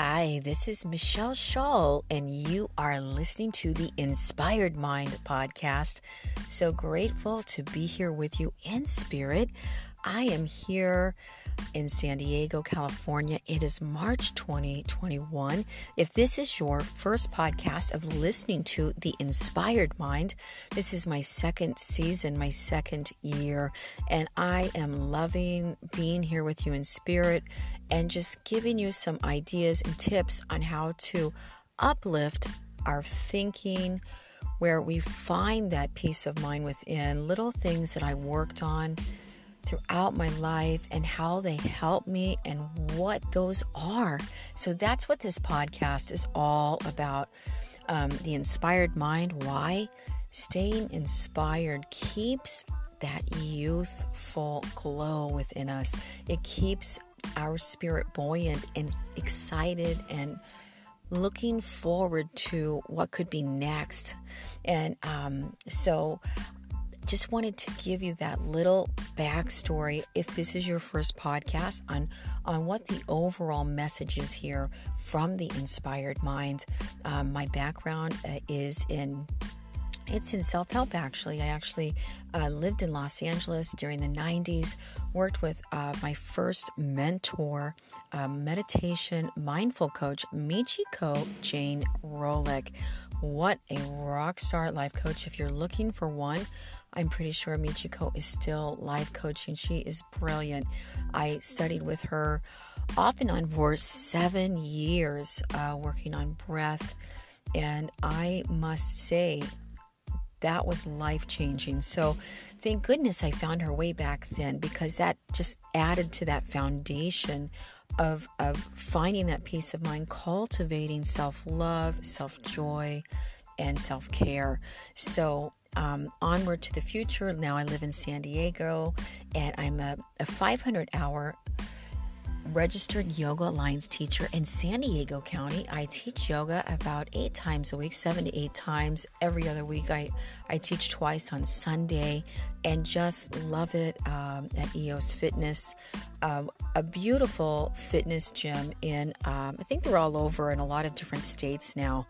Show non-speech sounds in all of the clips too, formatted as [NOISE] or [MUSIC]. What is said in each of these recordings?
Hi, this is Machel Shull, and you are listening to the Inspired Mind podcast. So grateful to be here with you in spirit. I am here in San Diego, California. It is March 2021. If this is your first podcast of listening to The Inspired Mind, this is my second season, my second year, and I am loving being here with you in spirit and just giving you some ideas and tips on how to uplift our thinking where we find that peace of mind within little things that I worked on throughout my life and how they help me and what those are. So that's what this podcast is all about. Um, the inspired mind. Why? Staying inspired keeps that youthful glow within us. It keeps our spirit buoyant and excited and looking forward to what could be next. And um, so just wanted to give you that little backstory if this is your first podcast on on what the overall message is here from the inspired mind um, my background uh, is in it's in self help, actually. I actually uh, lived in Los Angeles during the 90s, worked with uh, my first mentor, uh, meditation mindful coach, Michiko Jane Rolick. What a rock star life coach. If you're looking for one, I'm pretty sure Michiko is still life coaching. She is brilliant. I studied with her off and on for seven years, uh, working on breath. And I must say, that was life changing. So, thank goodness I found her way back then because that just added to that foundation of, of finding that peace of mind, cultivating self love, self joy, and self care. So, um, onward to the future. Now I live in San Diego and I'm a, a 500 hour registered Yoga Alliance teacher in San Diego County. I teach yoga about eight times a week, seven to eight times every other week. I, I teach twice on Sunday and just love it um, at EOS Fitness, um, a beautiful fitness gym in, um, I think they're all over in a lot of different states now,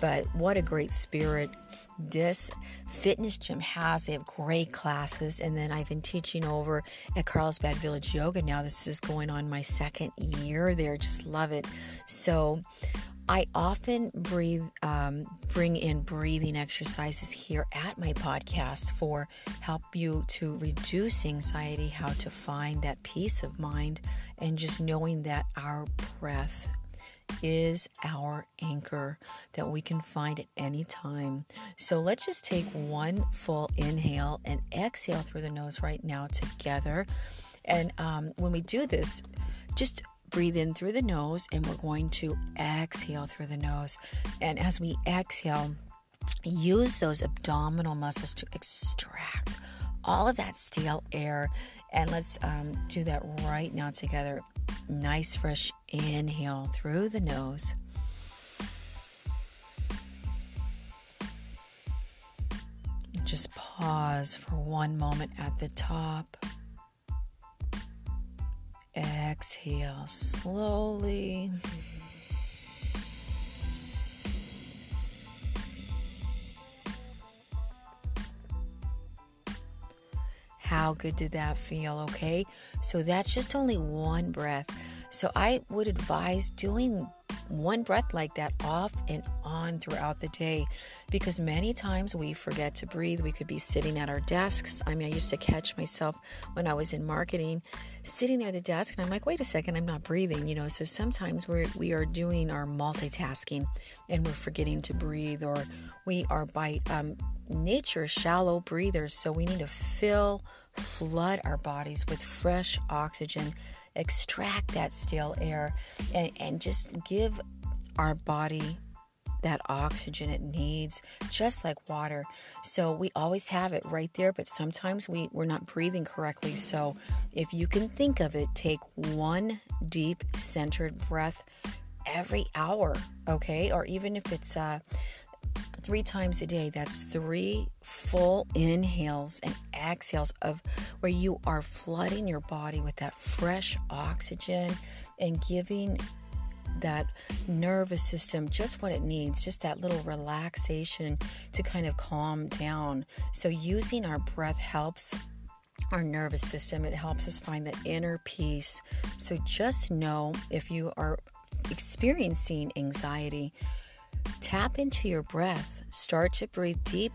but what a great spirit this fitness gym has. They have great classes, and then I've been teaching over at Carlsbad Village Yoga now. This is going on my second year there. Just love it. So, I often breathe, um, bring in breathing exercises here at my podcast for help you to reduce anxiety, how to find that peace of mind, and just knowing that our breath is our anchor that we can find at any time. So let's just take one full inhale and exhale through the nose right now together. And um, when we do this, just breathe in through the nose and we're going to exhale through the nose. And as we exhale, use those abdominal muscles to extract all of that stale air. And let's um, do that right now together. Nice, fresh inhale through the nose. Just pause for one moment at the top. Exhale slowly. How good did that feel? Okay, so that's just only one breath. So I would advise doing one breath like that off and on throughout the day because many times we forget to breathe. We could be sitting at our desks. I mean, I used to catch myself when I was in marketing sitting there at the desk and I'm like, wait a second, I'm not breathing, you know. So sometimes we're we are doing our multitasking and we're forgetting to breathe or we are by um, nature shallow breathers. So we need to fill, flood our bodies with fresh oxygen extract that stale air and, and just give our body that oxygen it needs, just like water. So we always have it right there, but sometimes we, we're not breathing correctly. So if you can think of it, take one deep centered breath every hour, okay? Or even if it's uh, three times a day. That's three full inhales and exhales of where you are flooding your body with that fresh oxygen and giving that nervous system just what it needs, just that little relaxation to kind of calm down. So, using our breath helps our nervous system, it helps us find that inner peace. So, just know if you are experiencing anxiety, Tap into your breath. Start to breathe deep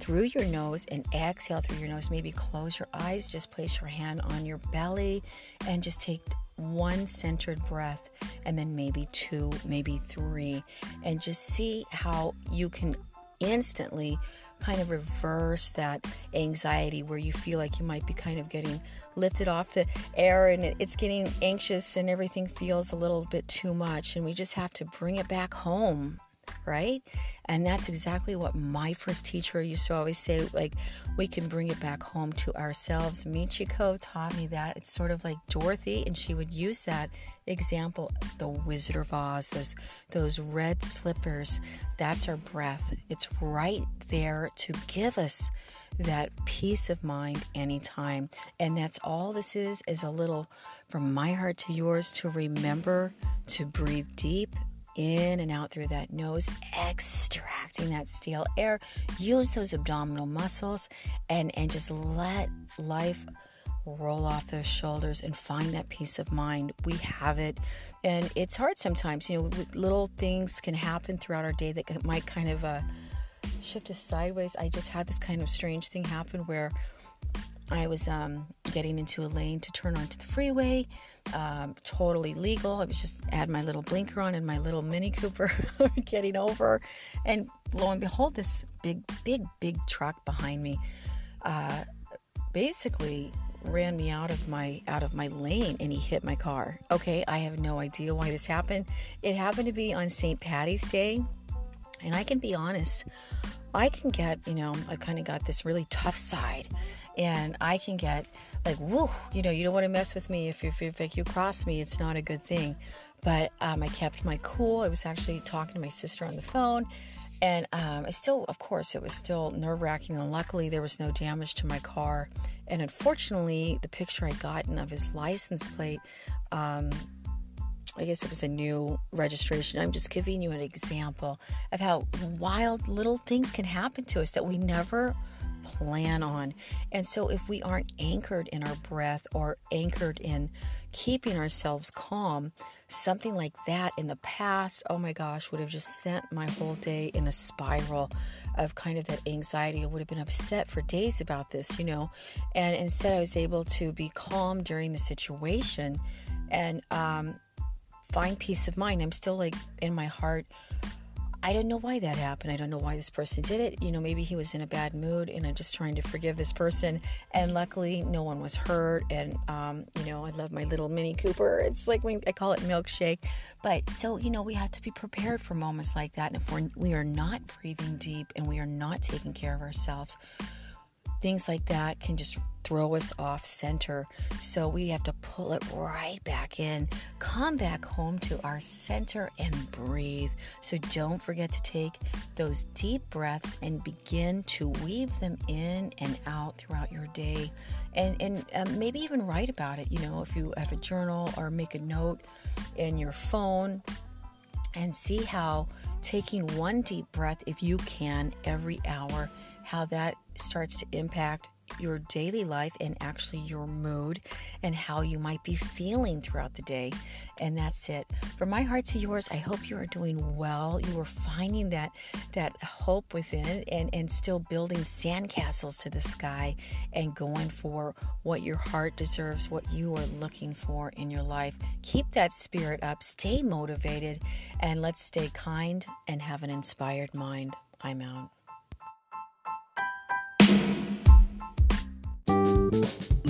through your nose and exhale through your nose. Maybe close your eyes, just place your hand on your belly and just take one centered breath and then maybe two, maybe three, and just see how you can instantly kind of reverse that anxiety where you feel like you might be kind of getting lifted off the air and it's getting anxious and everything feels a little bit too much. And we just have to bring it back home right? And that's exactly what my first teacher used to always say like, we can bring it back home to ourselves. Michiko taught me that. It's sort of like Dorothy, and she would use that example the Wizard of Oz, those, those red slippers. That's our breath. It's right there to give us that peace of mind anytime. And that's all this is, is a little from my heart to yours to remember to breathe deep in and out through that nose, extracting that stale air. Use those abdominal muscles and, and just let life roll off those shoulders and find that peace of mind. We have it. And it's hard sometimes, you know, little things can happen throughout our day that might kind of uh, shift us sideways. I just had this kind of strange thing happen where I was um, getting into a lane to turn onto the freeway um, totally legal. I was just had my little blinker on and my little Mini Cooper [LAUGHS] getting over, and lo and behold, this big, big, big truck behind me, uh, basically ran me out of my out of my lane and he hit my car. Okay, I have no idea why this happened. It happened to be on St. Patty's Day, and I can be honest. I can get, you know, I kind of got this really tough side, and I can get like, woo, you know, you don't want to mess with me. If, if, if you cross me, it's not a good thing. But um, I kept my cool. I was actually talking to my sister on the phone. And um, I still, of course, it was still nerve wracking. And luckily, there was no damage to my car. And unfortunately, the picture I'd gotten of his license plate, um, I guess it was a new registration. I'm just giving you an example of how wild little things can happen to us that we never plan on. And so, if we aren't anchored in our breath or anchored in keeping ourselves calm, something like that in the past, oh my gosh, would have just sent my whole day in a spiral of kind of that anxiety. I would have been upset for days about this, you know. And instead, I was able to be calm during the situation and um, find peace of mind. I'm still like in my heart I don't know why that happened. I don't know why this person did it. You know, maybe he was in a bad mood and I'm just trying to forgive this person. And luckily, no one was hurt. And, um, you know, I love my little Mini Cooper. It's like I call it milkshake. But so, you know, we have to be prepared for moments like that. And if we're, we are not breathing deep and we are not taking care of ourselves, things like that can just throw us off center. So we have to pull it right back in, come back home to our center and breathe. So don't forget to take those deep breaths and begin to weave them in and out throughout your day. And, and um, maybe even write about it. You know, if you have a journal or make a note in your phone and see how taking one deep breath, if you can, every hour, how that starts to impact your daily life and actually your mood and how you might be feeling throughout the day. And that's it. From my heart to yours, I hope you are doing well. You are finding that that hope within and, and still building sandcastles to the sky and going for what your heart deserves, what you are looking for in your life. Keep that spirit up, stay motivated, and let's stay kind and have an inspired mind. I'm out.